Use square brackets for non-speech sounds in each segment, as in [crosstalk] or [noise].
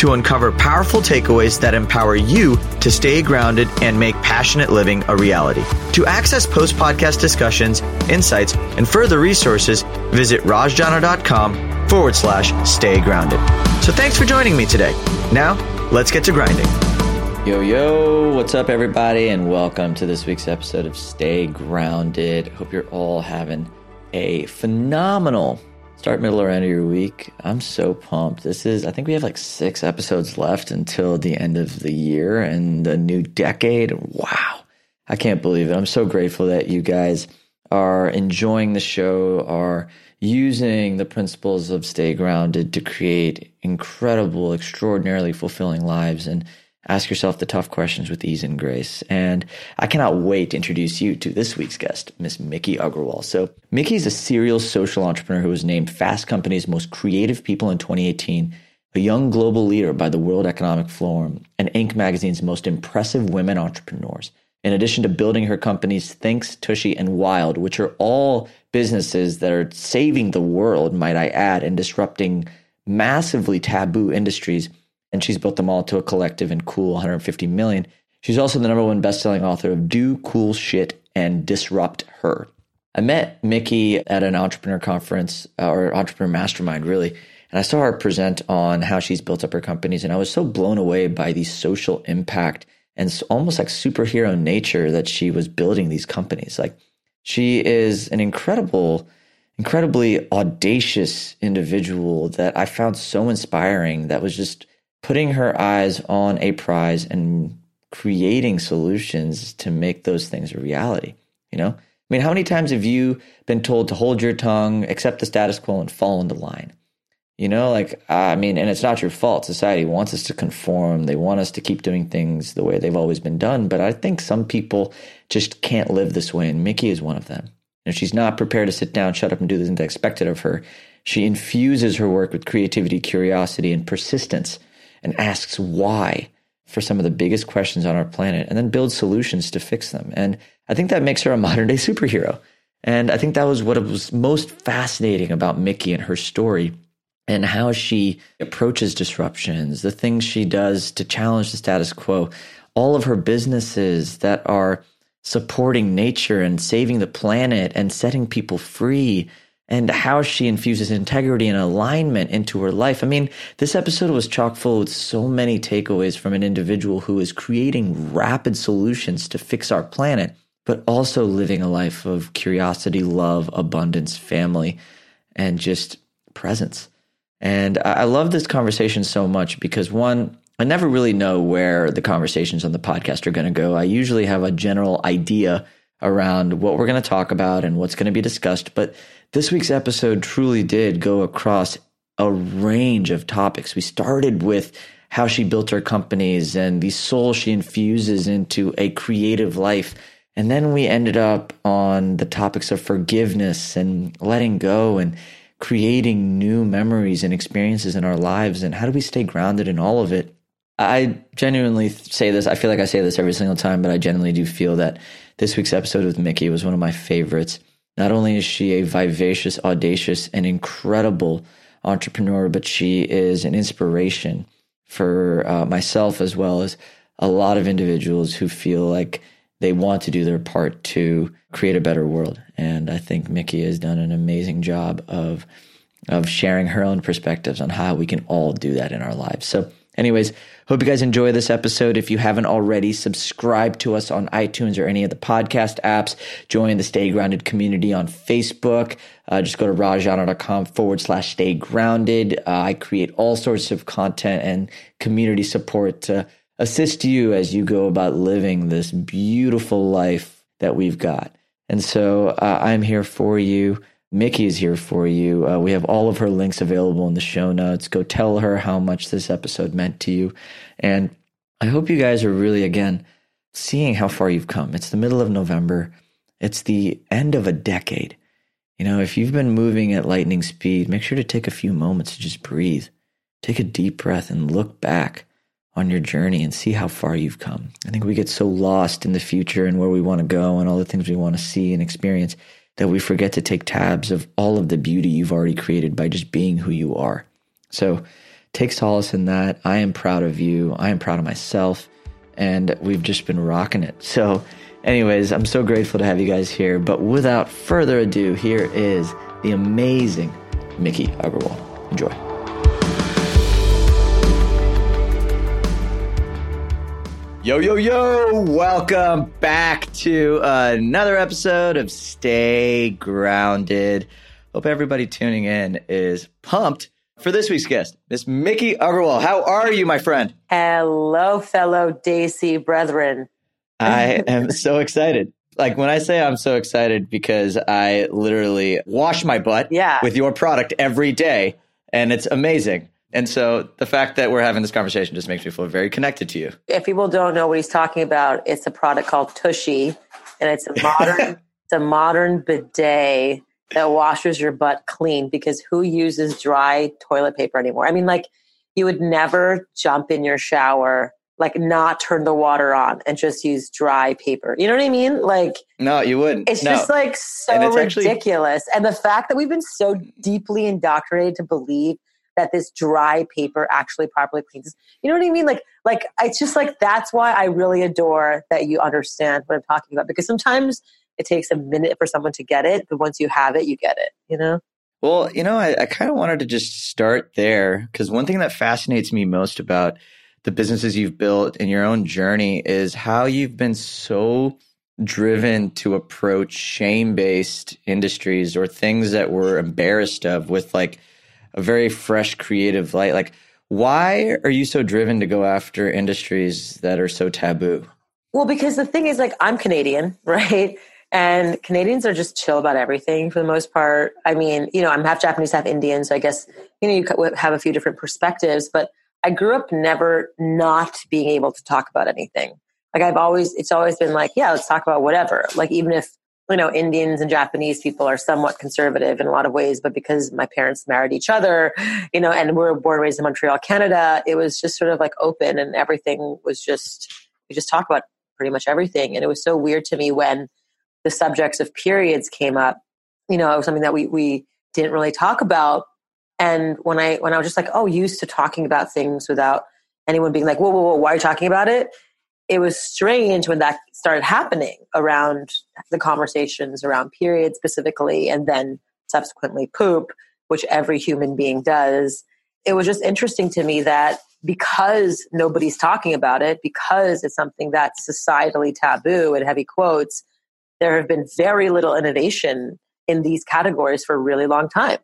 to uncover powerful takeaways that empower you to stay grounded and make passionate living a reality. To access post podcast discussions, insights, and further resources, visit rajjana.com forward slash stay grounded. So thanks for joining me today. Now, let's get to grinding. Yo, yo, what's up, everybody, and welcome to this week's episode of Stay Grounded. Hope you're all having a phenomenal start, middle, or end of your week. I'm so pumped. This is, I think we have like six episodes left until the end of the year and the new decade. Wow. I can't believe it. I'm so grateful that you guys are enjoying the show, are using the principles of stay grounded to create incredible, extraordinarily fulfilling lives and ask yourself the tough questions with ease and grace. And I cannot wait to introduce you to this week's guest, Miss Miki Agrawal. So, Miki is a serial social entrepreneur who was named Fast Company's most creative people in 2018, a young global leader by the World Economic Forum, and Inc. magazine's most impressive women entrepreneurs. In addition to building her companies Thinx, Tushy, and Wild, which are all businesses that are saving the world, might I add, and disrupting massively taboo industries. And she's built them all to a collective and cool 150 million. She's also the number one best-selling author of Do Cool Shit and Disrupt Her. I met Miki at an entrepreneur conference uh, or entrepreneur mastermind, really, and I saw her present on how she's built up her companies, and I was so blown away by the social impact and almost like superhero nature that she was building these companies. Like she is an incredible, incredibly audacious individual that I found so inspiring that was just putting her eyes on a prize and creating solutions to make those things a reality. You know, I mean, how many times have you been told to hold your tongue, accept the status quo, and fall into line? You know, like, I mean, and it's not your fault. Society wants us to conform. They want us to keep doing things the way they've always been done. But I think some people just can't live this way. And Miki is one of them. If she's not prepared to sit down, shut up, and do the things expected of her, she infuses her work with creativity, curiosity, and persistence and asks why for some of the biggest questions on our planet and then builds solutions to fix them. And I think that makes her a [laughs] modern day superhero. And I think that was what was most fascinating about Miki and her story and how she approaches disruptions, the things she does to challenge the status quo, all of her businesses that are supporting nature and saving the planet and setting people free and how she infuses integrity and alignment into her life. I mean, this episode was chock full with so many takeaways from an individual who is creating rapid solutions to fix our planet, but also living a life of curiosity, love, abundance, family, and just presence. And I love this conversation so much because one, I never really know where the conversations on the podcast are going to go. I usually have a general idea around what we're going to talk about and what's going to be discussed. But this week's episode truly did go across a range of topics. We started with how she built her companies and the soul she infuses into a creative life. And then we ended up on the topics of forgiveness and letting go and creating new memories and experiences in our lives and how do we stay grounded in all of it i genuinely say this i feel like i say this every single time but i genuinely do feel that this week's episode with Miki was one of my favorites not only is she a vivacious audacious and incredible entrepreneur but she is an inspiration for uh, myself as well as a lot of individuals who feel like they want to do their part to create a better world. And I think Miki has done an amazing job of of sharing her own perspectives on how we can all do that in our lives. So, anyways, hope you guys enjoy this episode. If you haven't already, subscribe to us on iTunes or any of the podcast apps. Join the Stay Grounded community on Facebook. Uh, just go to rajjana.com forward slash stay grounded. Uh, I create all sorts of content and community support to assist you as you go about living this beautiful life that we've got. And so uh, I'm here for you. Miki is here for you. Uh, we have all of her links available in the show notes. Go tell her how much this episode meant to you. And I hope you guys are really, again, seeing how far you've come. It's the middle of November. It's the end of a decade. You know, if you've been moving at lightning speed, make sure to take a few moments to just breathe. Take a deep breath and look back on your journey and see how far you've come. I think we get so lost in the future and where we want to go and all the things we want to see and experience that we forget to take tabs of all of the beauty you've already created by just being who you are. So take solace in that. I am proud of you. I am proud of myself. And we've just been rocking it. So, anyways, I'm so grateful to have you guys here. But without further ado, here is the amazing Miki Agrawal. Enjoy. Yo, yo, yo! Welcome back to another episode of Stay Grounded. Hope everybody tuning in is pumped for this week's guest, Miss Miki Agrawal. How are you, my friend? Hello, fellow Daisy brethren. I [laughs] am so excited. Like when I say I'm so excited because I literally wash my butt yeah. with your product every day and it's amazing. And so the fact that we're having this conversation just makes me feel very connected to you. If people don't know what he's talking about, it's a product called Tushy, and it's a modern [laughs] it's a modern bidet that washes your butt clean because who uses dry toilet paper anymore? I mean, like you would never jump in your shower like not turn the water on and just use dry paper. You know what I mean? Like No, you wouldn't. It's no. just like so ridiculous. Actually- and the fact that we've been so deeply indoctrinated to believe that this dry paper actually properly cleans. You know what I mean? Like, like it's just like that's why I really adore that you understand what I'm talking about because sometimes it takes a minute for someone to get it, but once you have it, you get it. You know. Well, you know, I, I kind of wanted to just start there because one thing that fascinates me most about the businesses you've built and your own journey is how you've been so driven to approach shame based industries or things that we're embarrassed of with like a very fresh creative light. Like why are you so driven to go after industries that are so taboo? Well because the thing is like i'm canadian [laughs] right? And canadians are just chill about everything for the most part. I mean you know i'm half japanese half indian so i guess you know you have a few different perspectives but i grew up never not being able to talk about anything. Like i've always it's always been like yeah let's talk about whatever. Like even if you know, Indians and Japanese people are somewhat conservative in a lot of ways, but because my parents married each other, you know, and we are born and raised in Montreal, Canada, it was just sort of like open and everything was just, we just talked about pretty much everything. And it was so weird to me when the subjects of periods came up, you know, it was something that we, we didn't really talk about. And when I, when I was just like, oh, used to talking about things without anyone being like, whoa, whoa, whoa, why are you talking about it? It was strange when that started happening around the conversations around period specifically and then subsequently poop which every human being does it was just interesting to me that because nobody's talking about it because it's something that's societally taboo in heavy quotes there have been very little innovation in these categories for a really long time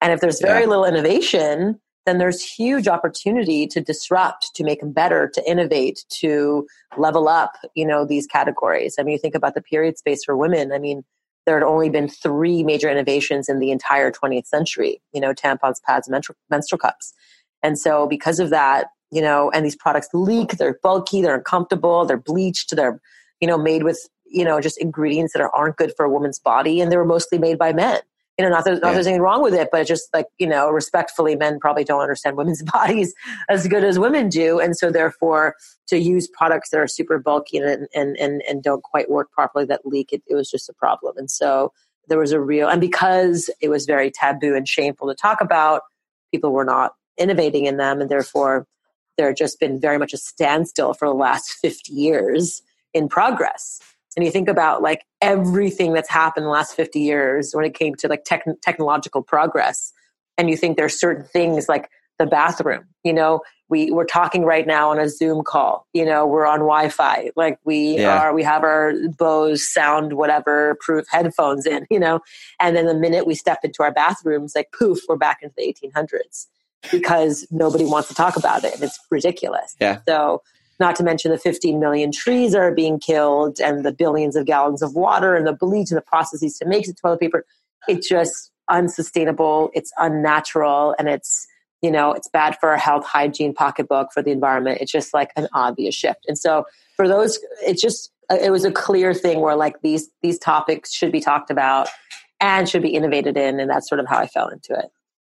and if there's very yeah. little innovation then there's huge opportunity to disrupt, to make them better, to innovate, to level up, you know, these categories. I mean, you think about the period space for women. I mean, there had only been three major innovations in the entire 20th century, you know, tampons, pads, menstrual, cups. And so because of that, you know, and these products leak, they're bulky, they're uncomfortable, they're bleached, they're, you know, made with, you know, just ingredients that are, aren't good for a woman's body. And they were mostly made by men you know, not that, not there's anything wrong with it, but just like, you know, respectfully, men probably don't understand women's [laughs] bodies as good as women do. And so therefore to use products that are super bulky and, and, and, and don't quite work properly that leak, it, it was just a problem. And so there was a real, and because it was very taboo and shameful to talk about, people were not innovating in them. And therefore there had just been very much a standstill for the last [laughs] 50 years in progress and you think about like everything that's happened in the last 50 years when it came to like tech- technological progress and you think there's certain things like the bathroom you know? We we're talking right now on a zoom call you know? We're on wi-fi like we yeah. are we have our bose sound whatever proof headphones in you know? And then the minute we step into our bathrooms like poof we're back into the 1800s because nobody wants to talk about it and it's ridiculous. Yeah. So not to mention the 15 million trees that are being killed and the billions of gallons of water and the bleach and the processes to make the toilet paper. It's just unsustainable. It's unnatural and it's you know, it's bad for our health, hygiene, pocketbook, for the environment. It's just like an obvious shift. And so for those, it's just, it was a clear thing where like these, these topics should be talked about and should be innovated in. And that's sort of how I fell into it.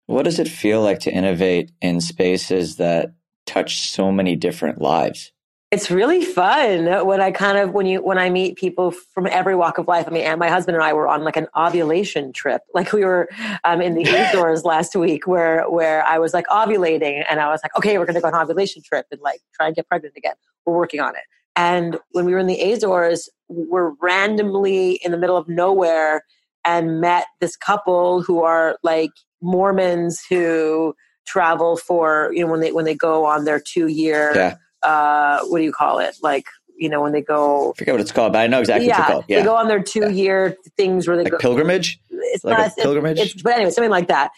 What does it feel like to innovate in spaces that touch so many different lives? It's really fun when I kind of when you when I meet people from every walk of life. I mean, and my husband and I were on like an ovulation trip. Like we were um, in the Azores last week, where where I was like ovulating, and I was like, okay, we're going to go on an ovulation trip and like try and get pregnant again. We're working on it. And when we were in the Azores, we're randomly in the middle of nowhere and met this couple who are like Mormons who travel for you know when they when they go on their two year yeah. Uh what do you call it? Like you know when they go I forget what it's called but I know exactly yeah, what it's called. yeah. they go on their two year things where they like go pilgrimage? It's like not a pilgrimage? it's, but anyway something like that.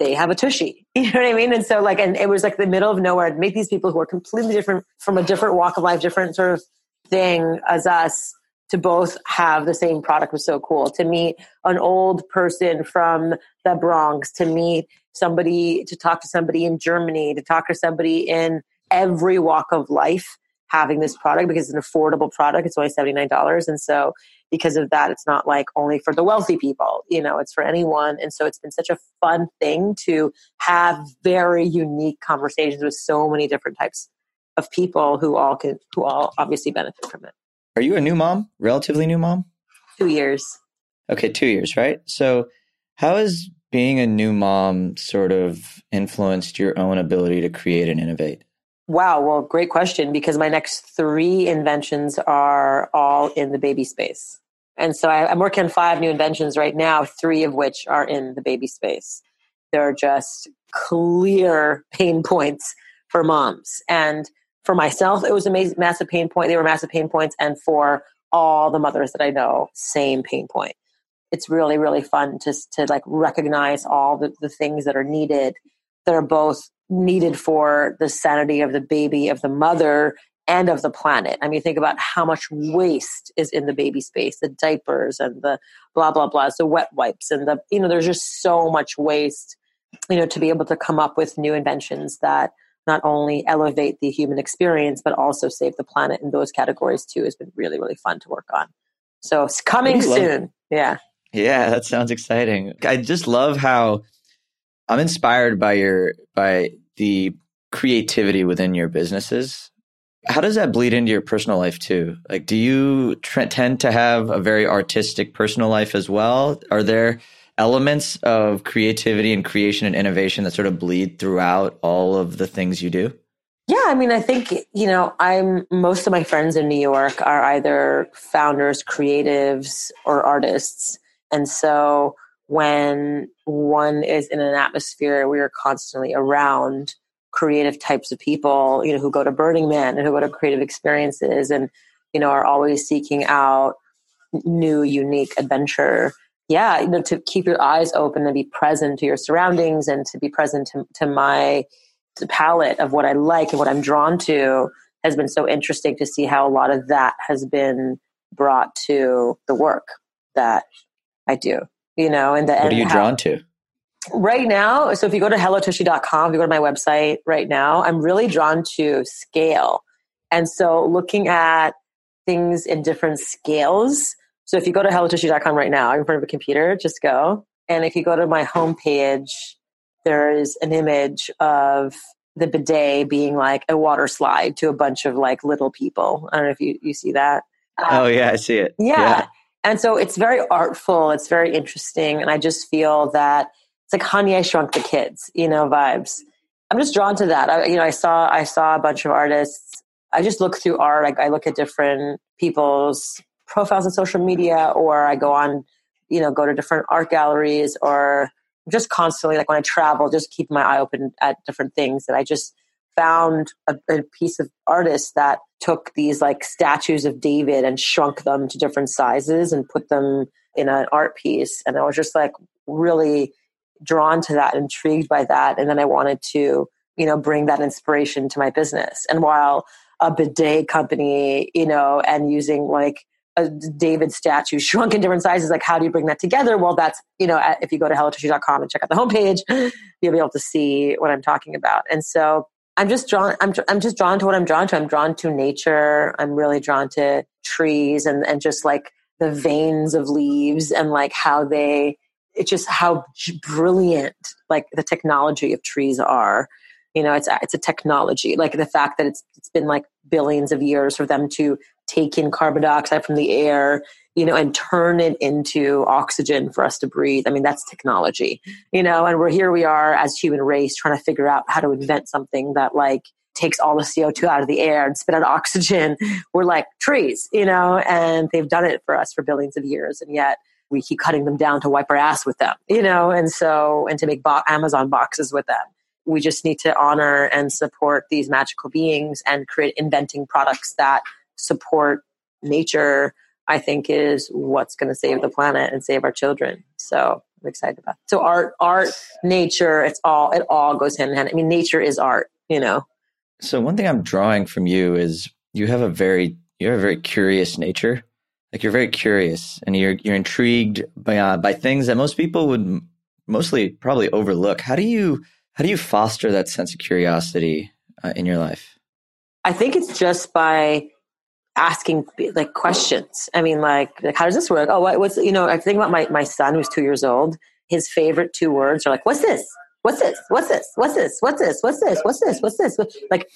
They have a tushy. [laughs] You know what I mean? And so like and it was like the middle of nowhere. I'd meet these people who are completely different from a different walk of life different sort of thing as us to both have the same product was so cool. To meet an old person from the Bronx, to meet somebody, to talk to somebody in Germany, to talk to somebody in every walk of life having this product because it's an affordable product. It's only $79. And so because of that, it's not like only for the wealthy people, you know, it's for anyone. And so it's been such a fun thing to have very unique conversations with so many different types of people who all can, who all obviously benefit from it. Are you a new mom? Relatively new mom? Two years. Okay, two years, right? So, how has being a new mom sort of influenced your own ability to create and innovate? Wow, well, great question because my next three inventions are all in the baby space. And so I, am working on five new inventions right now, three of which are in the baby space. They're just clear [laughs] pain points for moms. And for myself, it was a massive pain point. They were massive pain points. And for all the mothers that I know, same pain point. It's really, really fun to, to like recognize all the, the things that are needed that are both needed for the sanity of the baby, of the mother, and of the planet. I mean, think about how much waste is in the baby space, the diapers and the blah, blah, blah, the wet wipes and the, you know, there's just so much waste, you know, to be able to come up with new inventions that not only elevate the human experience but also save the planet. In those categories too has been really really fun to work on. So it's coming soon. Yeah. Yeah that sounds exciting. I just love how i'm inspired by your by the creativity within your businesses how does that bleed into your personal life too like do you tr- tend to have a very artistic personal life as well are there elements of creativity and creation and innovation that sort of bleed throughout all of the things you do? Yeah, I mean, I think, you know, I'm most of my friends in New York are either founders, creatives, or artists. And so when one is in an atmosphere we are constantly around creative types of people, you know, who go to Burning Man and who go to creative experiences and, you know, are always seeking out new, unique adventure yeah, you know, to keep your eyes open and be present to your surroundings and to be present to, to my to palette of what I like and what I'm drawn to has been so interesting to see how a lot of that has been brought to the work that I do. You know, and the what are you how, drawn to? Right now, so if you go to hellotushy.com, if you go to my website right now, I'm really drawn to scale. And so looking at things in different scales so if you go to hellotushy.com right now, in front of a computer, just go. And if you go to my homepage, there is an image of the bidet being like a water slide to a bunch of like little people. I don't know if you, you see that. Oh, yeah, I see it. Yeah. yeah. And so it's very artful. It's very interesting. And I just feel that it's like Honey, I Shrunk the Kids, you know, vibes. I'm just drawn to that. I, you know, I saw, I saw a bunch of artists. I just look through art. Like I look at different people's profiles on social media or I go on, you know, go to different art galleries or just constantly, like when I travel, just keep my eye open at different things. that I just found a, a piece of artist that took these like statues of David and shrunk them to different sizes and put them in an art piece. And I was just like really drawn to that, intrigued by that. And then I wanted to, you know, bring that inspiration to my business. And while a bidet company, you know, and using like a David statue [laughs] shrunk in different sizes. Like, how do you bring that together? Well, that's, you know, if you go to hellotushy.com and check out the homepage, you'll be able to see what I'm talking about. And so I'm just drawn, I'm, I'm just drawn to what I'm drawn to. I'm drawn to nature. I'm really drawn to trees and, and just like the veins of leaves and like how they, it's just how brilliant like the technology of trees are you know it's it's a technology like the fact that it's it's been like billions of years for them to take in carbon dioxide from the air you know and turn it into oxygen for us to breathe i mean that's technology you know and we're here we are as human race trying to figure out how to invent something that like takes all the CO2 out of the air and spit out [laughs] oxygen. We're like trees, you know, and they've done it for us for billions of years. And yet we keep cutting them down to wipe our ass with them, you know, and so, and to make bo- Amazon boxes with them. We just need to honor and support these magical beings and create inventing products that support nature, I think is what's going to save the planet and save our children. So I'm excited about it. So art, art, nature, it's all, it all goes hand in hand. I mean, nature is art, you know? So one thing I'm drawing from you is you have a very, you have a very curious nature like you're very curious and you're you're intrigued by uh, by things that most people would mostly probably overlook. How do you how do you foster that sense of curiosity uh, in your life? I think it's just by asking like questions. I mean, like, like how does this work? Oh, what, what's you know? I think about my my son who's two years old. His favorite two words are like, "What's this? what's this? What's this? What's this? What's this? What's this? What's this? What's this? Like,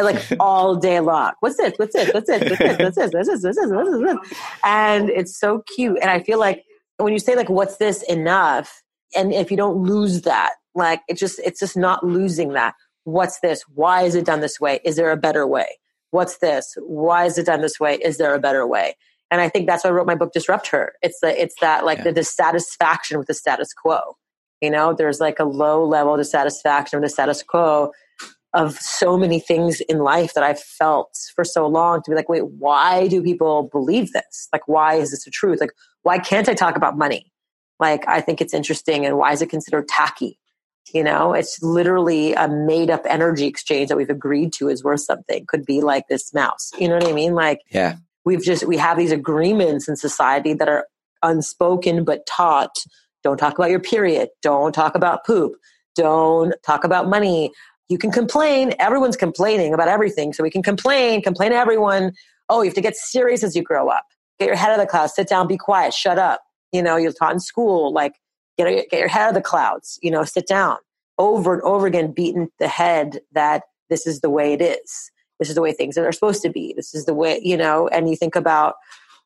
like all day long. What's this? What's this? What's this? What's this? What's this? What's this? What's this? What's this? And it's so cute. And I feel like when you say like, what's this enough? And if you don't lose that, like it just, it's just not losing that. What's this? Why is it done this way? Is there a better way? What's this? Why is it done this way? Is there a better way? And I think that's why I wrote my book, Disrupt Her. It's the, it's that like yeah. the dissatisfaction with the status quo you know, there's like a low level dissatisfaction with the status quo of so many things in life that I've felt for so long to be like, wait, why do people believe this? Like, why is this the truth? Like, why can't I talk about money? Like, I think it's interesting. And why is it considered tacky? You know, it's literally a made up energy exchange that we've agreed to is worth something. Could be like this mouse. You know what I mean? Like, yeah, we've just, we have these agreements in society that are unspoken but taught don't talk about your period. Don't talk about poop. Don't talk about money. You can complain. Everyone's complaining about everything. So we can complain, complain to everyone. Oh, you have to get serious as you grow up. Get your head out of the clouds. Sit down, be quiet, shut up. You know, you're taught in school, like get, get your head out of the clouds, you know, sit down. Over and over again, beaten the head that this is the way it is. This is the way things are supposed to be. This is the way, you know, and you think about,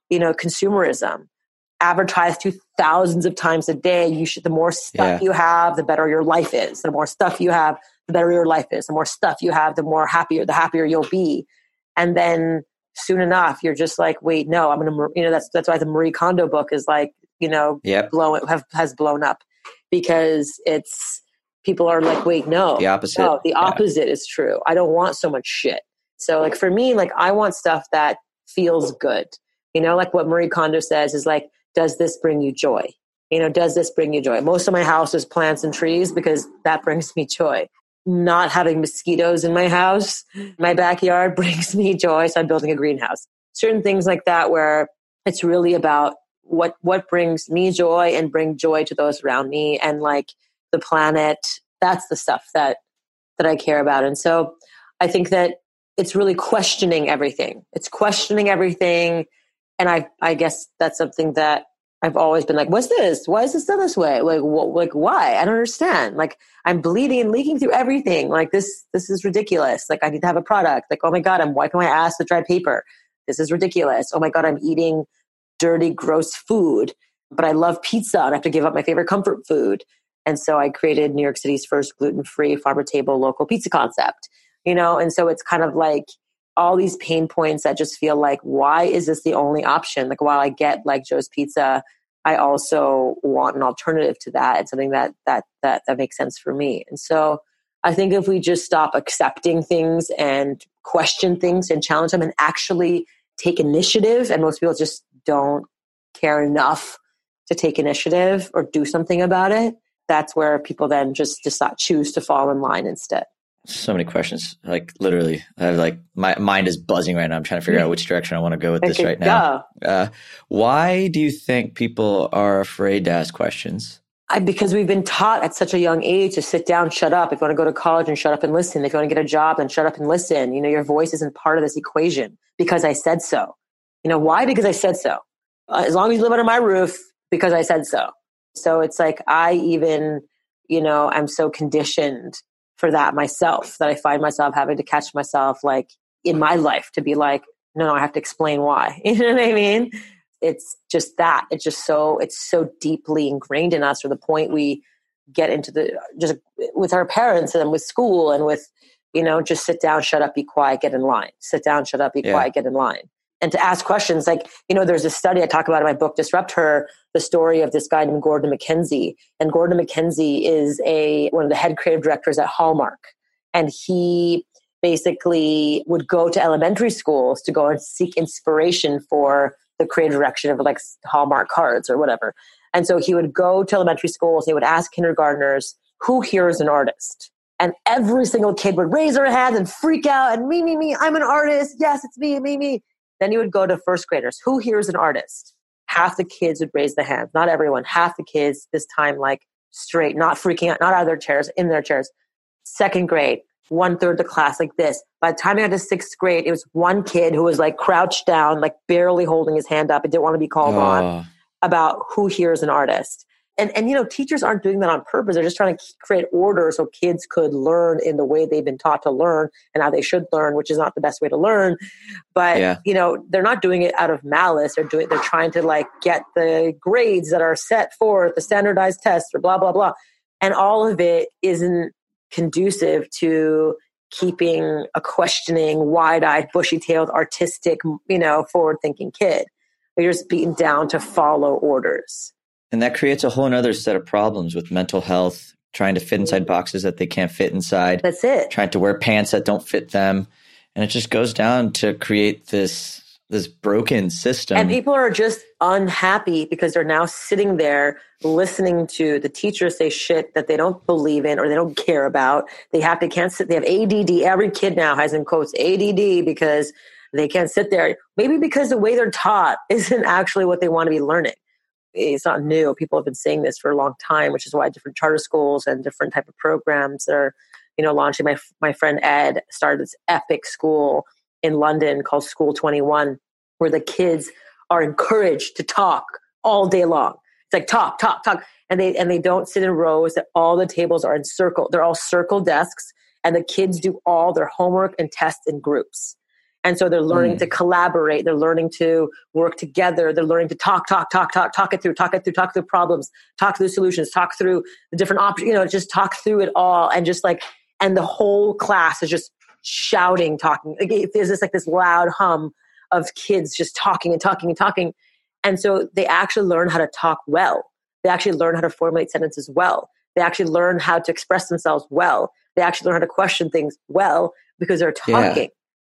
you know, consumerism advertised to thousands of times a day. You should, the more stuff yeah. you have, the better your life is. The more stuff you have, the better your life is. The more stuff you have, the more happier, the happier you'll be. And then soon enough, you're just like, wait, no, I'm going to, you know, that's, that's why the Marie Kondo book is like, you know, yep. blown, have, has blown up because it's, people are like, wait, no, the opposite. No, the opposite yeah. is true. I don't want so much shit. So like for me, like I want stuff that feels good. You know, like what Marie Kondo says is like, does this bring you joy? You know, does this bring you joy? Most of my house is plants and trees because that [laughs] brings me joy. Not having mosquitoes in my house, my backyard [laughs] brings me joy. So I'm building a greenhouse. Certain things like that where it's really about what what brings me joy and bring joy to those around me and like the planet. That's the stuff that that I care about. And so I think that it's really questioning everything. It's questioning everything and I I guess that's something that I've always been like, what's this? Why is this done this way? Like, what like why? I don't understand. Like, I'm bleeding and leaking through everything. Like, this this is ridiculous. Like, I need to have a product. Like, oh my god, I'm wiping my ass with dry paper. This is ridiculous. Oh my god, I'm eating dirty, gross food. But I love pizza and I have to give up my favorite comfort food. And so I created New York City's first gluten free farmer table local pizza concept. You know, and so it's kind of like all these pain points that just feel like, why is this the only option? Like, while I get like Joe's Pizza, I also want an alternative to that and something that that that that makes sense for me. And so, I think if we just stop accepting things and question things and challenge them and actually take initiative, and most people just don't care enough to take initiative or do something about it, that's where people then just decide choose to fall in line instead. so many questions. Like literally, I have like my mind is buzzing right now. I'm trying to figure out which direction I want to go with this right now. Uh, why do you think people are afraid to ask questions? I, because we've been taught at such a young age to sit down, shut up. If you want to go to college and shut up and listen. If you want to get a job, then shut up and listen. You know, your voice isn't part of this equation because I said so. You know, why? Because I said so. Uh, as long as you live under my roof, because I said so. So it's like I even, you know, I'm so conditioned for that myself that I find myself having to catch myself like in my life to be like, no, no, I have to explain why. [laughs] You know what I mean? It's just that. It's just so it's so deeply ingrained in us, or the point we get into the just with our parents and with school and with you know just sit down, shut up, be quiet, get in line. Sit down, shut up, be yeah. quiet, get in line and to ask questions like you know there's a study i talk about in my book disrupt her the story of this guy named gordon mackenzie and gordon mackenzie is a one of the head creative directors at hallmark. And he basically would go to elementary schools to go and seek inspiration for the creative direction of like hallmark cards or whatever. And so he would go to elementary schools he would ask kindergartners who here is an artist? And every single kid would raise their hand and freak out and me me me i'm an artist. Yes it's me me me then you would go to first graders. Who here is an artist? Half the kids would raise the hand. Not everyone. Half the kids this time like straight, not freaking out, not out of their chairs, in their chairs. Second grade, one third the class like this. By the time I got to sixth grade, it was one kid who was like crouched down, like barely holding his hand up and didn't want to be called oh. on ah. about who here is an artist and and you know teachers aren't doing that on purpose. They're just trying to create order so kids could learn in the way they've been taught to learn and how they should learn which is not the best way to learn. But yeah. you know they're not doing it out of malice. They're doing they're trying to like get the grades that are set for the standardized tests or blah blah blah. And all of it isn't conducive to keeping a questioning wide-eyed bushy-tailed artistic you know forward-thinking kid. They're just beaten down to follow orders and that creates a whole other set of problems with mental health, trying to fit inside boxes that they can't fit inside. That's it. Trying to wear pants that don't fit them. And it just goes down to create this this broken system. And people are just unhappy because they're now sitting there listening to the teacher say shit that they don't believe in or they don't care about. They have to can't sit. They have ADD. Every kid now has in quotes ADD because they can't sit there. Maybe because the way they're taught [laughs] isn't actually what they want to be learning it's not new. People have been saying this for a long time, which is why different charter schools and different type of programs are, you know, launching. My my friend Ed started this epic school in London called School Twenty One, where the kids are encouraged to talk all day long. It's like talk, talk, talk, and they and they don't sit in rows. That all the tables are in circle. They're all circle desks, and the kids do all their homework and tests in groups. And so they're learning mm. to collaborate. They're learning to work together. They're learning to talk, talk, talk, talk, talk it through, talk it through, talk through problems, talk through solutions, talk through the different options, you know, just talk through it all. And just like, and the whole class is just shouting, talking. Like, there's this like this loud hum of kids just talking and talking and talking. And so they actually learn how to talk well. They actually learn how to formulate sentences well. They actually learn how to express themselves well. They actually learn how to question things well because they're talking. Yeah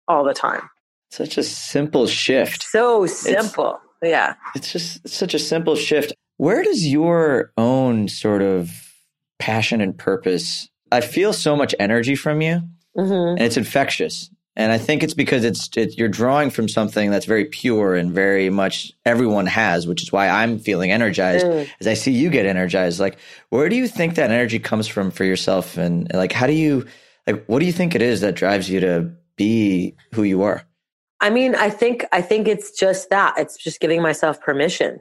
all the time. Such a simple shift. So simple. It's, yeah. It's just such a simple shift. Where does your own sort of passion and purpose? I feel so much energy from you, mm-hmm. and it's infectious. And I think it's because it's it, you're drawing from something that's very pure and very much everyone has, which is why I'm feeling energized mm. as I see you get energized. Like, where do you think that energy comes from for yourself? And like, how do you like? What do you think it is that drives you to be who you are? I mean, I think I think it's just that. It's just giving myself permission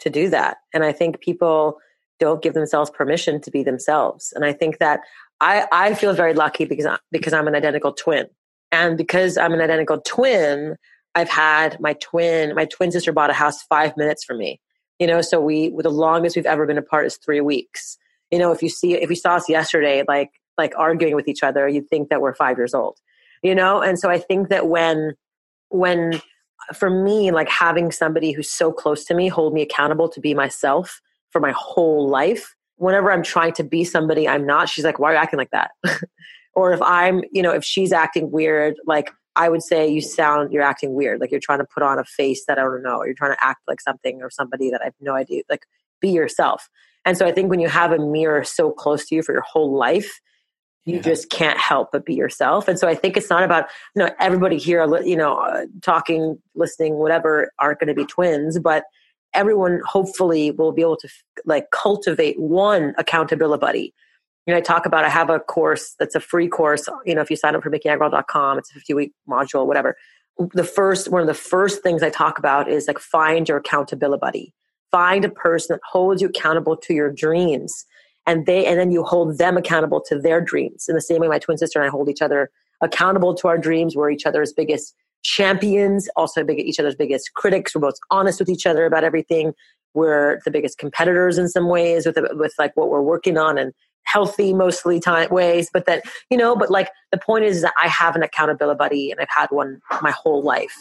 to do that. And I think people don't give themselves permission to be themselves. And I think that I, I feel very lucky because I, because I'm an identical twin. And because I'm an identical twin, I've had my twin, my twin sister bought a house five minutes from me. You know, so we with the longest we've ever been apart is three weeks. You know, if you see if you saw us yesterday, like like arguing with each other, you'd think that we're five years old you know? And so i think that when when for me like having somebody who's so close to me hold me accountable to be myself for my whole life whenever i'm trying to be somebody i'm not she's like why are you acting like that? [laughs] Or if i'm you know if she's acting weird like i would say you sound you're acting weird like you're trying to put on a face that i don't know or you're trying to act like something or somebody that i have no idea like be yourself. And so i think when you have a mirror so close to you for your whole life you yeah. just can't help but be yourself. And so I think it's not about, you know, everybody here, you know, uh, talking, listening, whatever, aren't going to be twins, but everyone hopefully will be able to like cultivate one accountability buddy. You know, I talk about, I have a course that's a free course. You know, if you sign up for mikiagrawal.com, it's a 50 week module, whatever. The first, one of the first things I talk about is like find your accountability buddy. Find a person that holds you accountable to your dreams and they and then you hold them accountable to their dreams. In the same way my twin sister and i hold each other accountable to our dreams. We're each other's biggest champions also big, each other's biggest critics. We're both honest with each other about everything. We're the biggest competitors in some ways with with like what we're working on and healthy mostly time ways but that you know but like the point is that i have an accountability buddy and i've had one my whole life.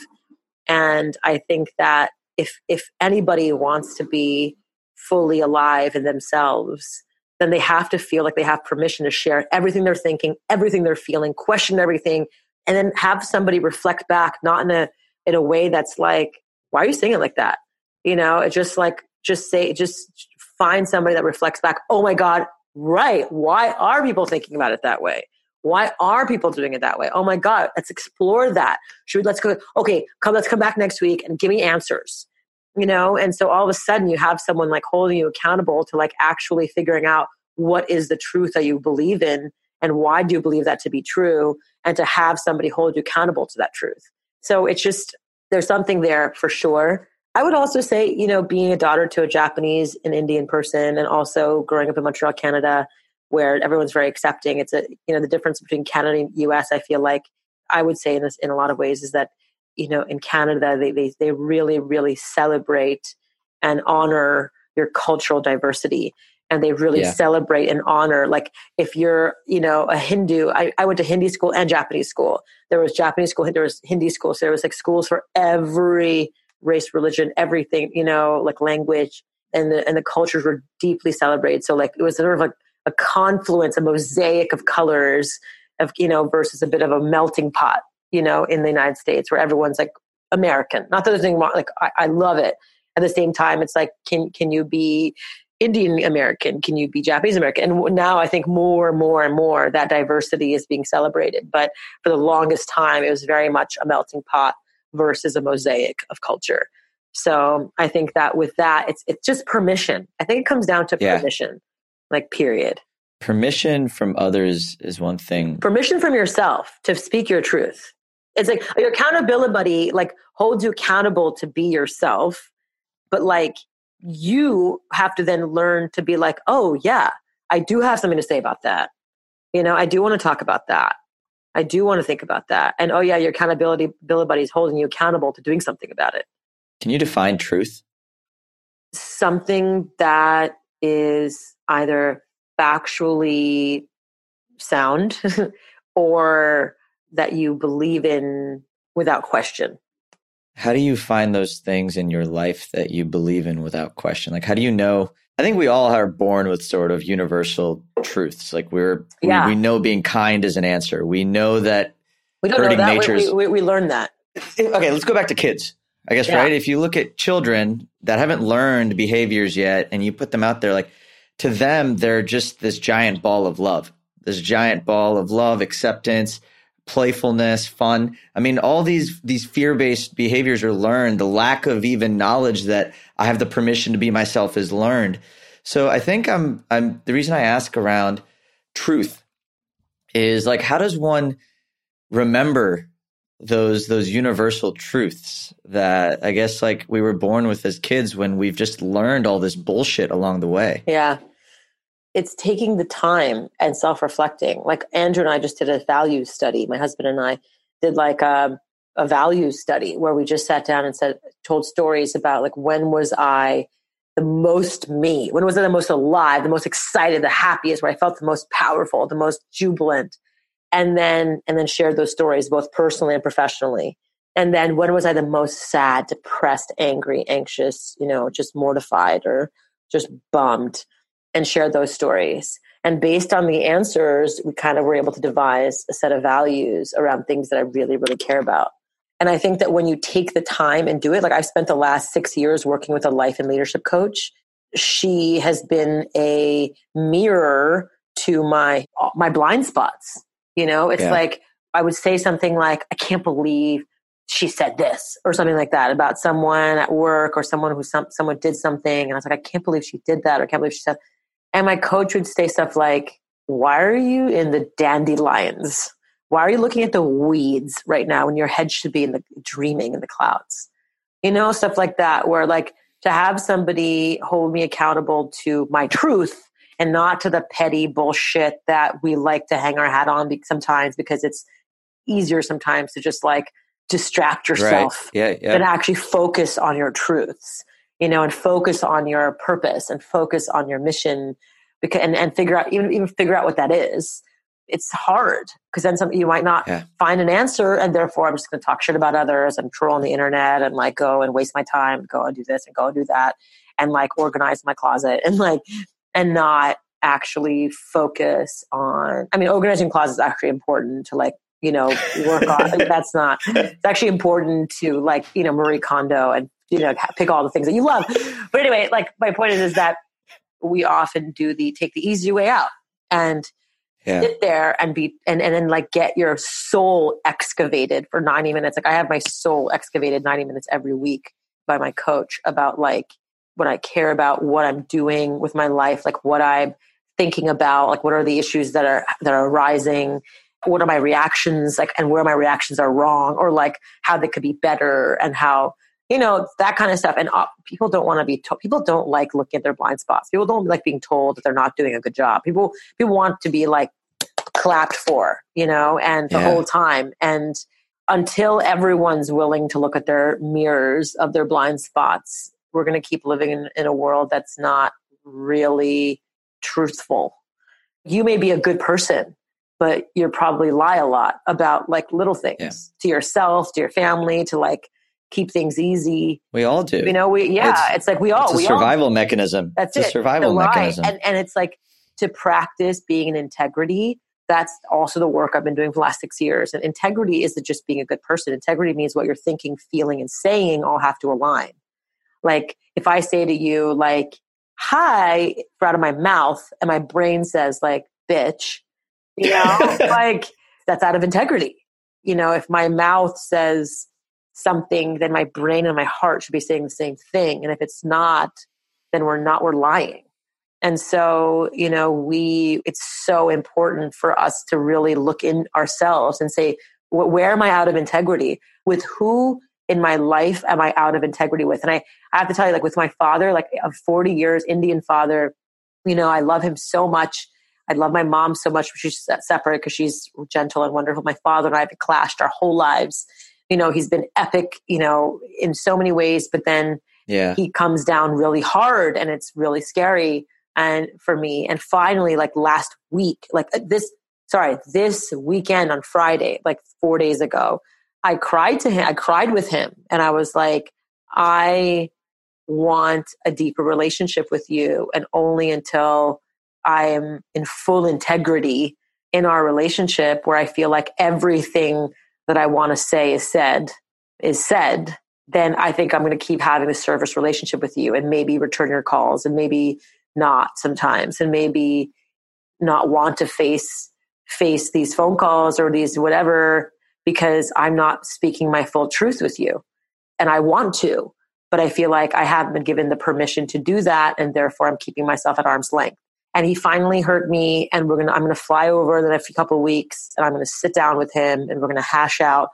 And i think that if if anybody wants to be fully alive in themselves then they have to feel like they have permission to share everything they're thinking, everything they're feeling, question everything, and then have somebody reflect back, not in a in a way that's like, why are you saying it like that? You know, it's just like just say just find somebody that reflects back, oh my God, right. Why are people thinking about it that way? Why are people doing it that way? Oh my God, let's explore that. Should we let's go, okay, come let's come back next week and give me answers you know? And so all of a sudden you have someone like holding you accountable to like actually figuring out what is the truth that you believe in and why do you believe that to be true and to have somebody hold you accountable to that truth. So it's just there's something there for sure. I would also say you know being a daughter to a japanese and indian person and also growing up in montreal canada where everyone's very accepting it's a you know the difference between canada and us i feel like i would say in this in a lot of ways is that you know in canada they, they, they really really celebrate and honor your cultural diversity. And they really yeah. celebrate and honor like if you're you know a hindu I, I went to hindi school and japanese school. There was japanese school there was hindi school so there was like schools for every race religion everything you know like language. And the and the cultures were deeply celebrated. So like it was sort of like a confluence a mosaic of colors of you know versus a bit of a melting pot you know, in the United States where everyone's like American. Not that there's anything wrong, like I, I love it. At the same time, it's like, can can you be Indian American? Can you be Japanese American? And now I think more and more and more that diversity is being celebrated. But for the longest time, it was very much a melting pot versus a mosaic of culture. So I think that with that, it's it's just permission. I think it comes down to yeah. permission, like period. Permission from others is one thing. Permission from yourself to speak your truth. It's like your accountability buddy like holds you accountable to be yourself, but like you have to then learn to be like, oh yeah, I do have something to say about that. You know, I do want to talk about that. I do want to think about that. And oh yeah, your accountability buddy is holding you accountable to doing something about it. Can you define truth? Something that is either factually sound [laughs] or that you believe in without question. How do you find those things in your life that you believe in without question? Like, how do you know? I think we all are born with sort of universal truths. Like we're yeah. we, we know being kind is an answer. We know that we don't hurting know that. nature's. We, we, we learn that. Eh, okay, let's go back to kids. I guess yeah. right. If you look at children that haven't learned behaviors yet, and you put them out there, like to them, they're just this giant ball of love. This giant ball of love, acceptance, playfulness, fun. I mean, all these these fear-based behaviors are learned. The lack of even knowledge that I have the permission to be myself is learned. So I think I'm I'm the reason I ask around truth is like how does one remember those those universal truths that I guess like we were born with as kids when we've just learned all this bullshit along the way. Yeah it's taking the time and self-reflecting. Like andrew and i just did a value study. My husband and i did like a, a values study where we just sat down and said told stories about like when was i the most me? When was i the most alive the most excited the happiest where i felt the most powerful the most jubilant? And then and then shared those stories both personally and professionally. And then when was i the most sad depressed angry anxious you know just mortified or just bummed and share those stories. And based on the answers, we kind of were able to devise a set of values around things that I really, really care about. And I think that when you take the time and do it, like I've spent the last six years working with a life and leadership coach, she has been a mirror to my my blind spots. You know, it's Yeah. like I would say something like, "I can't believe she said this," or something like that about someone at work or someone who some someone did something, and I was like, "I can't believe she did that," or "I can't believe she said." And my coach would say stuff like, "Why are you in the dandelions? Why are you looking at the weeds right now when your head should be in the dreaming in the clouds?" You know, stuff like that, where like to have somebody hold me accountable to my truth and not to the petty bullshit that we like to hang our hat on sometimes because it's easier sometimes to just like distract yourself Right. Yeah. than Yeah. actually focus on your truths you know and focus on your purpose and focus on your mission because and, and figure out even, even figure out what that is it's hard because then some you might not Yeah. find an answer and therefore i'm just going to talk shit about others and troll on the internet and like go and waste my time go and do this and go and do that and like organize my closet and like and not actually focus on i mean organizing closets is actually important to like you know work on that's not [laughs] it's actually important to like you know marie kondo and you know pick all the things that you love. But anyway like my point is, is that we often do the take the easy way out and Yeah. sit there and be and, and then like get your soul excavated for 90 minutes. Like i have my soul excavated 90 minutes every week by my coach about like what i care about what i'm doing with my life like what i'm thinking about like what are the issues that are that are arising? What are my reactions like and where my reactions are wrong? Or like how they could be better and how you know that kind of stuff. And uh, people don't want to be told people don't like looking at their blind spots. People don't like being told that they're not doing a good job. People people want to be like clapped for you know and the Yeah. whole time. And until everyone's willing to look at their mirrors of their blind spots we're going to keep living in, in a world that's not really truthful. You may be a good person but you probably lie a lot about like little things Yeah. to yourself to your family to like keep things easy We all do. you know we yeah It's- it's, like we all it's a we all survival mechanism. that's it's it a survival mechanism. And and it's like to practice being in integrity. That's also the work I've been doing for the last six years. And integrity isn't just being a good person. Integrity means what you're thinking, feeling, and saying all have to align. Like if I say to you, like, hi, out of my mouth, and my brain says, like, bitch, you know, [laughs] like that's out of integrity. You know, if my mouth says something, then my brain and my heart should be saying the same thing. And if it's not, then we're not, we're lying. And so, you know, we, it's so important for us to really look in ourselves and say, where am I out of integrity? With who in my life am I out of integrity with? And I, I have to tell you, like with my father, like of 40 years, Indian father, you know, I love him so much. I love my mom so much, but she's separate because she's gentle and wonderful. My father and I have clashed our whole lives. You know, he's been epic, you know, in so many ways, but then yeah. he comes down really hard and it's really scary and for me and finally like last week like uh, this sorry this weekend on friday like four days ago i cried to him i cried with him and i was like i want a deeper relationship with you and only until i am in full integrity in our relationship where i feel like everything that i want to say is said is said then I think I'm going to keep having a service relationship with you and maybe return your calls and maybe not sometimes and maybe not want to face face these phone calls or these whatever because I'm not speaking my full truth with you. And I want to, but I feel like I haven't been given the permission to do that and therefore I'm keeping myself at arm's length. And he finally hurt me and we're to I'm going to fly over the next couple of weeks and I'm going to sit down with him and we're going to hash out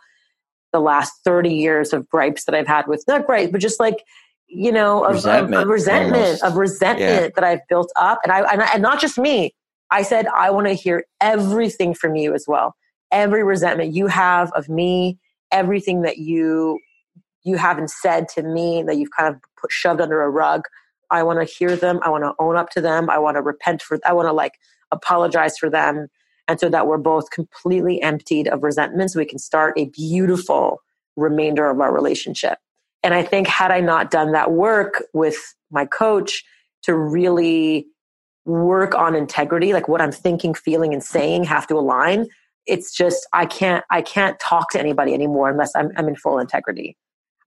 the last 30 years of gripes that I've had with not gripes, but just like, you know, of Resentment, of, of resentment, almost. of resentment Yeah. that I've built up. And I, and I, and not just me, I said, I want to hear everything from you as well. Every resentment you have of me, everything that you, you haven't said to me that you've kind of put shoved under a rug. I want to hear them. I want to own up to them. I want to repent for, I want to like apologize for them and so that we're both completely emptied of resentment so we can start a beautiful remainder of our relationship and i think had i not done that work with my coach to really work on integrity like what i'm thinking feeling and saying have to align it's just i can't i can't talk to anybody anymore unless i'm, I'm in full integrity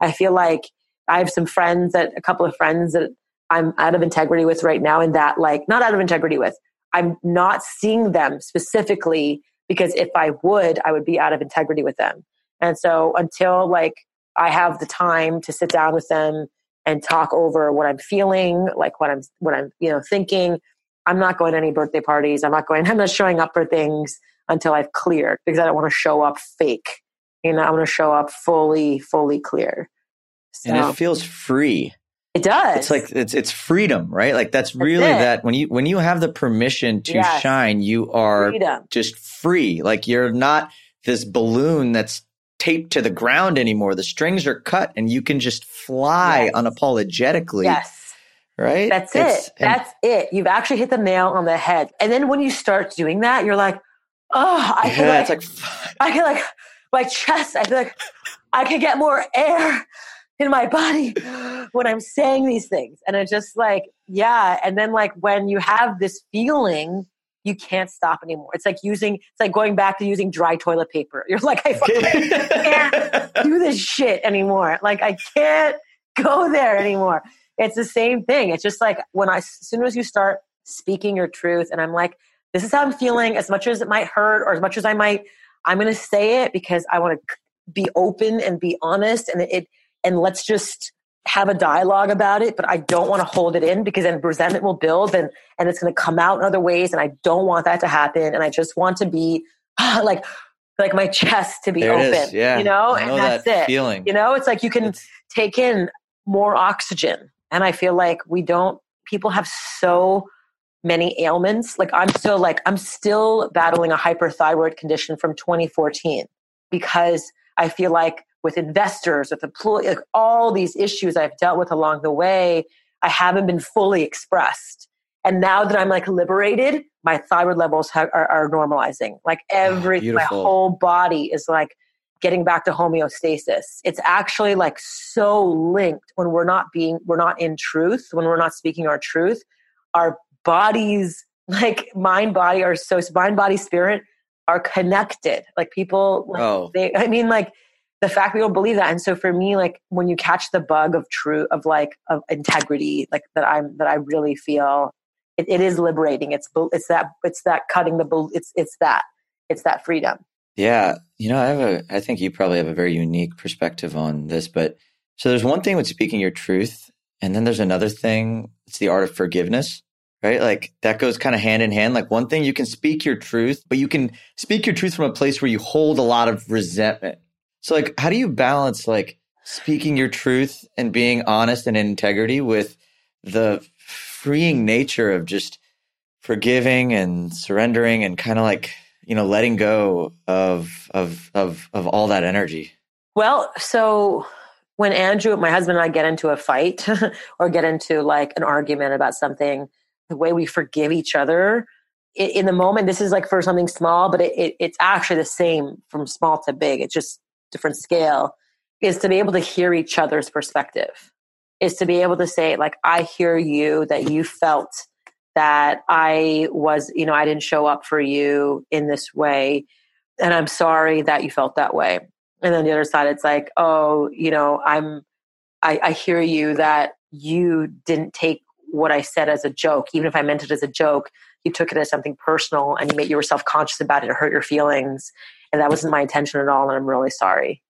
i feel like i have some friends that a couple of friends that i'm out of integrity with right now and that like not out of integrity with I'm not seeing them specifically because if I would, I would be out of integrity with them. And so until like I have the time to sit down with them and talk over what I'm feeling, like what I'm what I'm, you know, thinking, I'm not going to any birthday parties. I'm not going [laughs] I'm not showing up for things until I've cleared because I don't want to show up fake. You know, I want to show up fully, fully clear. So, and it feels free. It does. It's like it's it's freedom, right? Like that's, really that when you when you have the permission to yes. shine, you are freedom. just free. Like you're not this balloon that's taped to the ground anymore. The strings are cut and you can just fly yes. unapologetically. Yes. Right? That's it's, it. That's it. You've actually hit the nail on the head. And then when you start doing that, you're like, oh, I feel yeah, like, it's like [laughs] I feel like my chest, I feel like I can get more air in my [laughs] body when I'm saying these things. And it's just like, yeah. And then like when you have this feeling, you can't stop anymore. It's like using, it's like going back to using dry toilet paper. [laughs] You're like, I can't do this shit anymore. Like I can't go there anymore. It's the same thing. It's just like when I, as soon as you start speaking your truth and I'm like, this is how I'm feeling as much as it might hurt or as much as I might, I'm going to say it because I want to be open and be honest. And it, and let's just have a dialogue about it, but I don't want to hold it in because then resentment will build and, and it's going to come out in other ways. And I don't want that to happen. And I just want to be [sighs] like, like my chest to be there open, yeah. you know, and know that's that it. Feeling. You know, it's like you can it's, take in more oxygen. And I feel like we don't, people have so many ailments. Like I'm still like, I'm still battling a hyperthyroid condition from 2014 because I feel like with investors, with employees, like all these issues I've dealt with along the way, I haven't been fully expressed. And now that I'm like liberated, my thyroid levels ha- are, are, normalizing. Like ah, every, oh, my whole body is like getting back to homeostasis. It's actually like so linked when we're not being, we're not in truth, when we're not speaking our truth. Our bodies, like mind, body, are so mind, body, spirit are connected. Like people, like, oh. they, I mean, like the fact we don't believe that. And so for me like when you catch the bug of true of like of integrity like that i'm that i really feel it, it is liberating. It's it's that it's that cutting the it's it's that it's that freedom. Yeah. You know i have a i think you probably have a very unique perspective on this but so there's one thing with speaking your truth and then there's another thing it's the art of forgiveness right? Like that goes kind of hand in hand. Like one thing you can speak your truth but you can speak your truth from a place where you hold a lot of resentment so like how do you balance like speaking your truth and being honest and integrity with the freeing nature of just forgiving and surrendering and kind of like, you know, letting go of of of of all that energy? Well, so when Andrew, my husband and I get into a fight [laughs] or get into like an argument about something, the way we forgive each other in the moment, this is like for something small, but it, it, it's actually the same from small to big. It's just different scale is to be able to hear each other's perspective is to be able to say like i hear you that you felt that i was you know i didn't show up for you in this way and i'm sorry that you felt that way. And then the other side it's like oh you know i'm i, I hear you that you didn't take what i said as a joke. Even if i meant it as a joke you took it as something personal and you made you were self-conscious about it and hurt your feelings and that wasn't my intention at all and i'm really sorry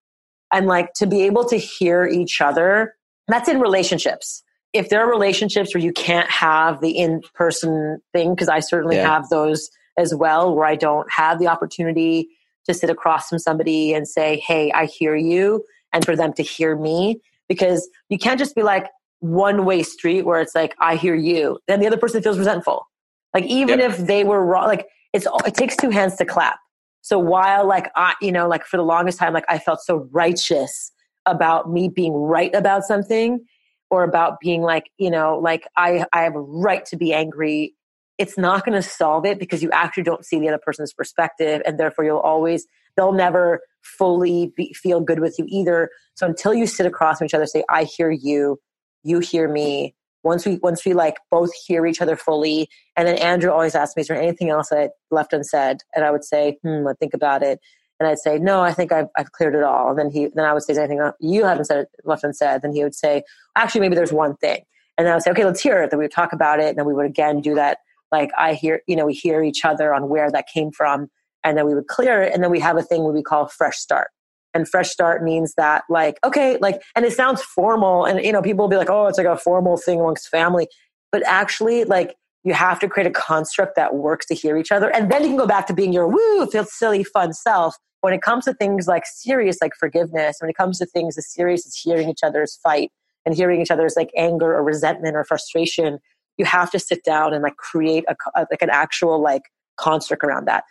and like to be able to hear each other that's in relationships if there are relationships where you can't have the in-person thing because i certainly yeah. have those as well where i don't have the opportunity to sit across from somebody and say hey i hear you and for them to hear me because you can't just be like one way street where it's like i hear you then the other person feels resentful like even yep. if they were wrong like it's it takes two hands to clap so while like I, you know, like for the longest time, like I felt so righteous about me being right about something or about being like, you know, like I, I have a right to be angry. It's not going to solve it because you actually don't see the other person's perspective. And therefore you'll always, they'll never fully be, feel good with you either. So until you sit across from each other, say, I hear you, you hear me, once we once we like both hear each other fully and then andrew always asks me is there anything else i left unsaid? And i would say hmm i think about it. And i'd say no i think i've, I've cleared it all. And then he then i would say anything you haven't said left unsaid? Then he would say actually maybe there's one thing. And then i would say okay let's hear it. Then we would talk about it and then we would again do that like I hear, you know, we hear each other on where that came from, and then we would clear it, and then we have a thing we call fresh start. And fresh start means that, like, okay, like, and it sounds formal, and you know, people will be like, oh, it's like a formal thing amongst family, but actually, like, you have to create a construct that works to hear each other, and then you can go back to being your woo, feel silly, fun self. When it comes to things like serious, like forgiveness, when it comes to things as serious as hearing each other's fight and hearing each other's like anger or resentment or frustration, you have to sit down and like create a, like an actual like construct around that.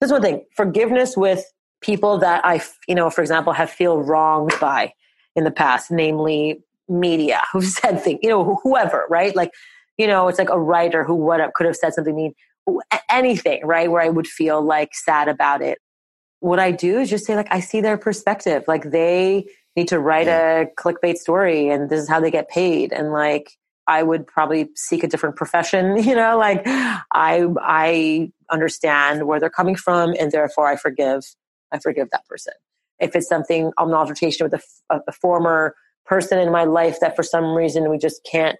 This is one thing. Forgiveness with people that I, you know, for example, have feel wronged by in the past, namely media [laughs] who said things, you know, whoever, right? Like, you know, it's like a writer who what could have said something mean, anything, right? Where I would feel like sad about it. What I do is just say like, I see their perspective. Like they need to write yeah. a clickbait story and this is how they get paid. And like, I would probably seek a different profession, [laughs] you know, like I, I understand where they're coming from and therefore I forgive, I forgive that person. If it's something, I'm an altercation with a, a former person in my life that for some reason we just can't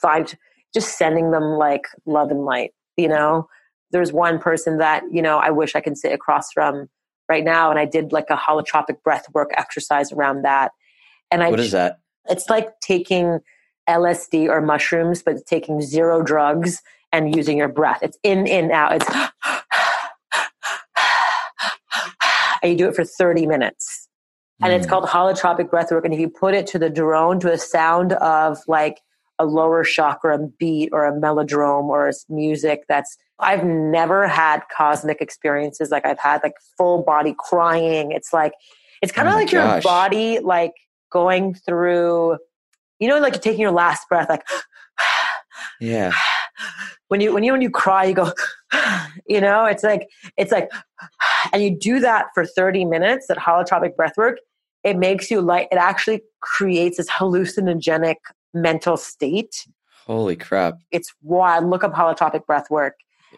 find, just sending them like love and light, you know, there's one person that, you know, I wish I could sit across from right now. And I did like a holotropic breath work exercise around that. And I, what is that? It's like taking LSD or mushrooms, but taking zero drugs and using your breath. It's in, in, out. It's, and you do it for 30 minutes. And it's hmm. called holotropic breathwork. And if you put it to the drone, to a sound of like a lower chakra beat or a melodrome or music that's, I've never had cosmic experiences like I've had like full body crying. It's like, it's kind of oh like gosh. your body like going through you know, like you're taking your last breath, like, [sighs] yeah. When you, when you, when you cry, you go, you know, it's like, it's like, and you do that for 30 minutes, at holotropic breath work. It makes you light it actually creates this hallucinogenic mental state. Holy crap. It's wild. Look up holotropic breath work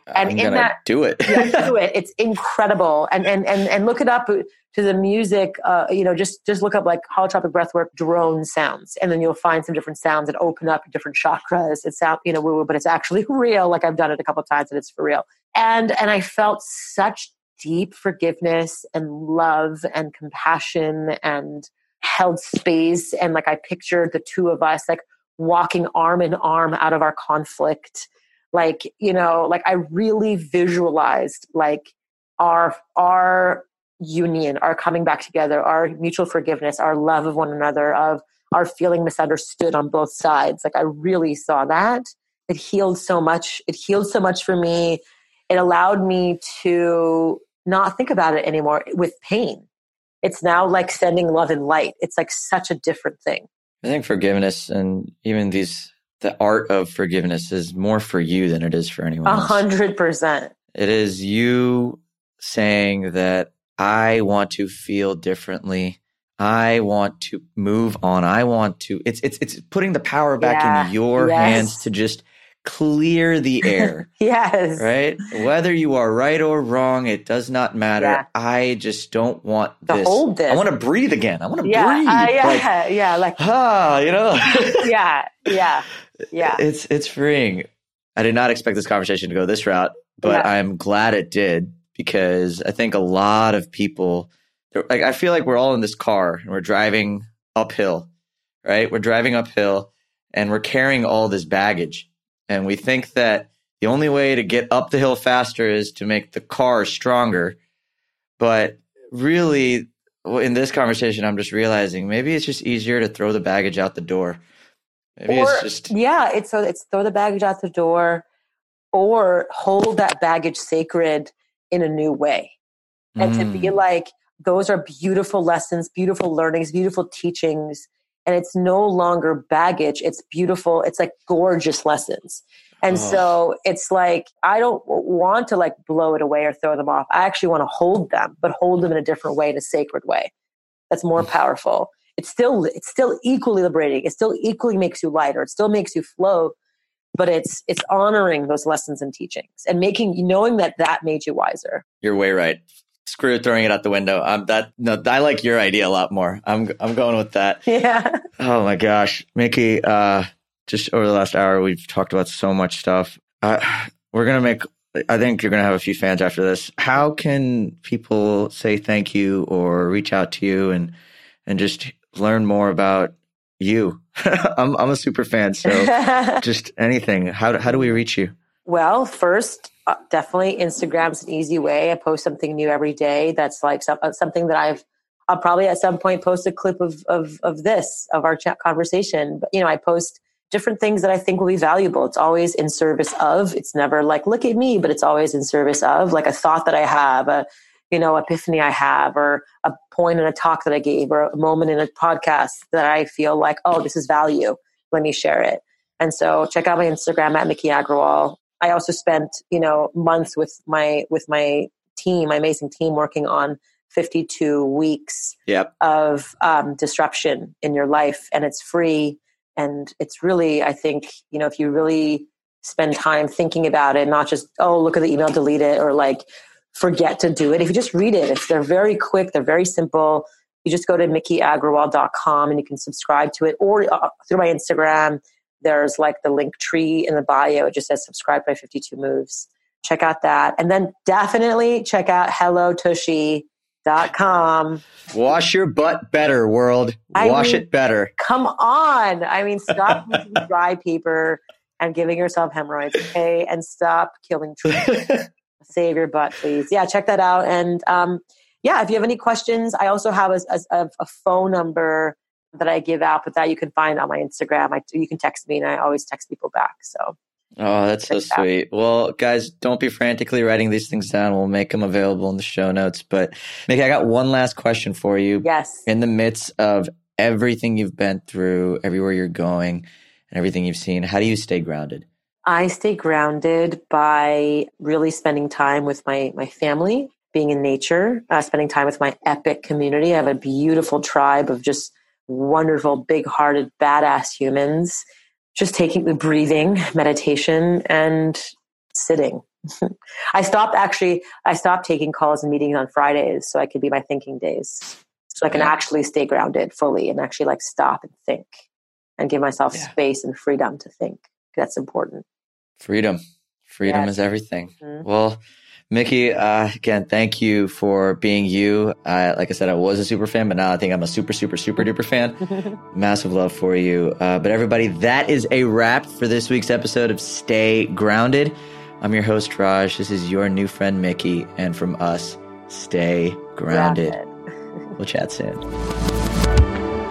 and I'm in that do it yeah, do it [laughs] it's incredible and and and and look it up to the music uh, you know just just look up like holotropic breathwork drone sounds and then you'll find some different sounds that open up different chakras. It's out you know but it's actually [laughs] real. Like i've done it a couple times and it's for real. And and i felt such deep forgiveness and love and compassion and held space. And like i pictured the two of us like walking arm in arm out of our conflict. Like you know like i really visualized like our our union our coming back together our mutual forgiveness our love of one another of our feeling misunderstood on both sides. Like i really saw that. It healed so much it healed so much for me. It allowed me to not think about it anymore with pain. It's now like sending love and light. It's like such a different thing. I think forgiveness and even these the art of forgiveness is more for you than it is for anyone A hundred percent. It is you saying that I want to feel differently. I want to move on. I want to. It's it's it's putting the power back yeah. in your yes. hands to just clear the [laughs] air. yes. Right? Whether you are right or wrong, it does not matter. Yeah. I just don't want to this. hold this. I want to breathe again. I want to yeah, breathe. Uh, yeah, like, [laughs] yeah, like ah, you know. [laughs] yeah, yeah, yeah. It's it's freeing. I did not expect this conversation to go this route, but yeah. I'm glad it did because I think a lot of people like I feel like we're all in this car and we're driving uphill, right? We're driving uphill and we're carrying all this baggage and we think that the only way to get up the hill faster is to make the car stronger. But really, in this conversation, I'm just realizing maybe it's just easier to throw the baggage out the door. Maybe or, it's just yeah, it's so it's throw the baggage out the door, or hold that baggage sacred in a new way, and mm. to be mm. like those are beautiful lessons, beautiful learnings, beautiful teachings and it's no longer baggage. It's beautiful. It's like gorgeous lessons. And oh. so it's like i don't want to like blow it away or throw them off. I actually want to hold them but hold them in a different way in a sacred way. That's more powerful. It's still it's still equally liberating. It still equally makes you lighter. It still makes you flow but it's it's honoring those lessons and teachings and making knowing that that made you wiser you're way right screw throwing it out the window. I'm that no, I like your idea a lot more. I'm I'm going with that. [laughs] Yeah. Oh my gosh, Miki. Uh, just over the last hour, we've talked about so much stuff. Uh, we're gonna make. I think you're gonna have a few fans after this. How can people say thank you or reach out to you and and just learn more about you? [laughs] I'm I'm a super fan, so [laughs] just anything. How how do we reach you? Well, first, uh, definitely Instagram's an easy way. I post something new every day. That's like some, uh, something that I've. I'll probably at some point post a clip of of of this of our chat conversation. But you know, I post different things that I think will be valuable. It's always in service of. It's never like look at me, but it's always in service of like a thought that I have, a you know epiphany I have, or a point in a talk that I gave, or a moment in a podcast that I feel like oh this is value. Let me share it. And so check out my Instagram at Miki Agrawal. I also spent, you know, months with my with my team, my amazing team, working on 52 weeks yep. of um, disruption in your life, and it's free. And it's really, I think, you know, if you really spend time thinking about it, not just oh, look at the email, delete it, or like forget to do it. If you just read it, if they're very quick, they're very simple. You just go to mikiagrawal.com and you can subscribe to it, or uh, through my Instagram there's like the link tree in the bio. It just says subscribe by 52 moves. Check out that. And then definitely check out hellotushy.com. Wash your butt better, world. I Wash mean, it better. Come on. I mean, stop using [laughs] dry paper and giving yourself hemorrhoids, okay? And stop killing trees. [laughs] Save your butt, please. Yeah, check that out. And um, yeah, if you have any questions, I also have a, a, a phone number that I give out, but that you can find on my Instagram. I, you can text me, and I always text people back. So. Oh, that's so sweet. Well, guys, don't be frantically writing these things down. We'll make them available in the show notes. But Miki, I got one last question for you. Yes. In the midst of everything you've been through, everywhere you're going, and everything you've seen, how do you stay grounded? I stay grounded by really spending time with my my family, being in nature, uh, spending time with my epic community. I have a beautiful tribe of just wonderful, big hearted, badass humans. Just taking the breathing, meditation, and sitting. [laughs] I stopped actually, I stopped taking calls and meetings on Fridays so I could be my thinking days. So I can yeah. actually stay grounded fully and actually like stop and think and give myself yeah. space and freedom to think. That's important. Freedom. Freedom yes. is everything. Mm-hmm. Well, Miki, uh, again, thank you for being you. Uh, like I said, I was a super fan, but now I think I'm a super, super, super duper fan. [laughs] Massive love for you. Uh, but everybody, that is a wrap for this week's episode of Stay Grounded. I'm your host, Raj. This is your new friend, Miki. And from us, stay grounded. [laughs] we'll chat soon.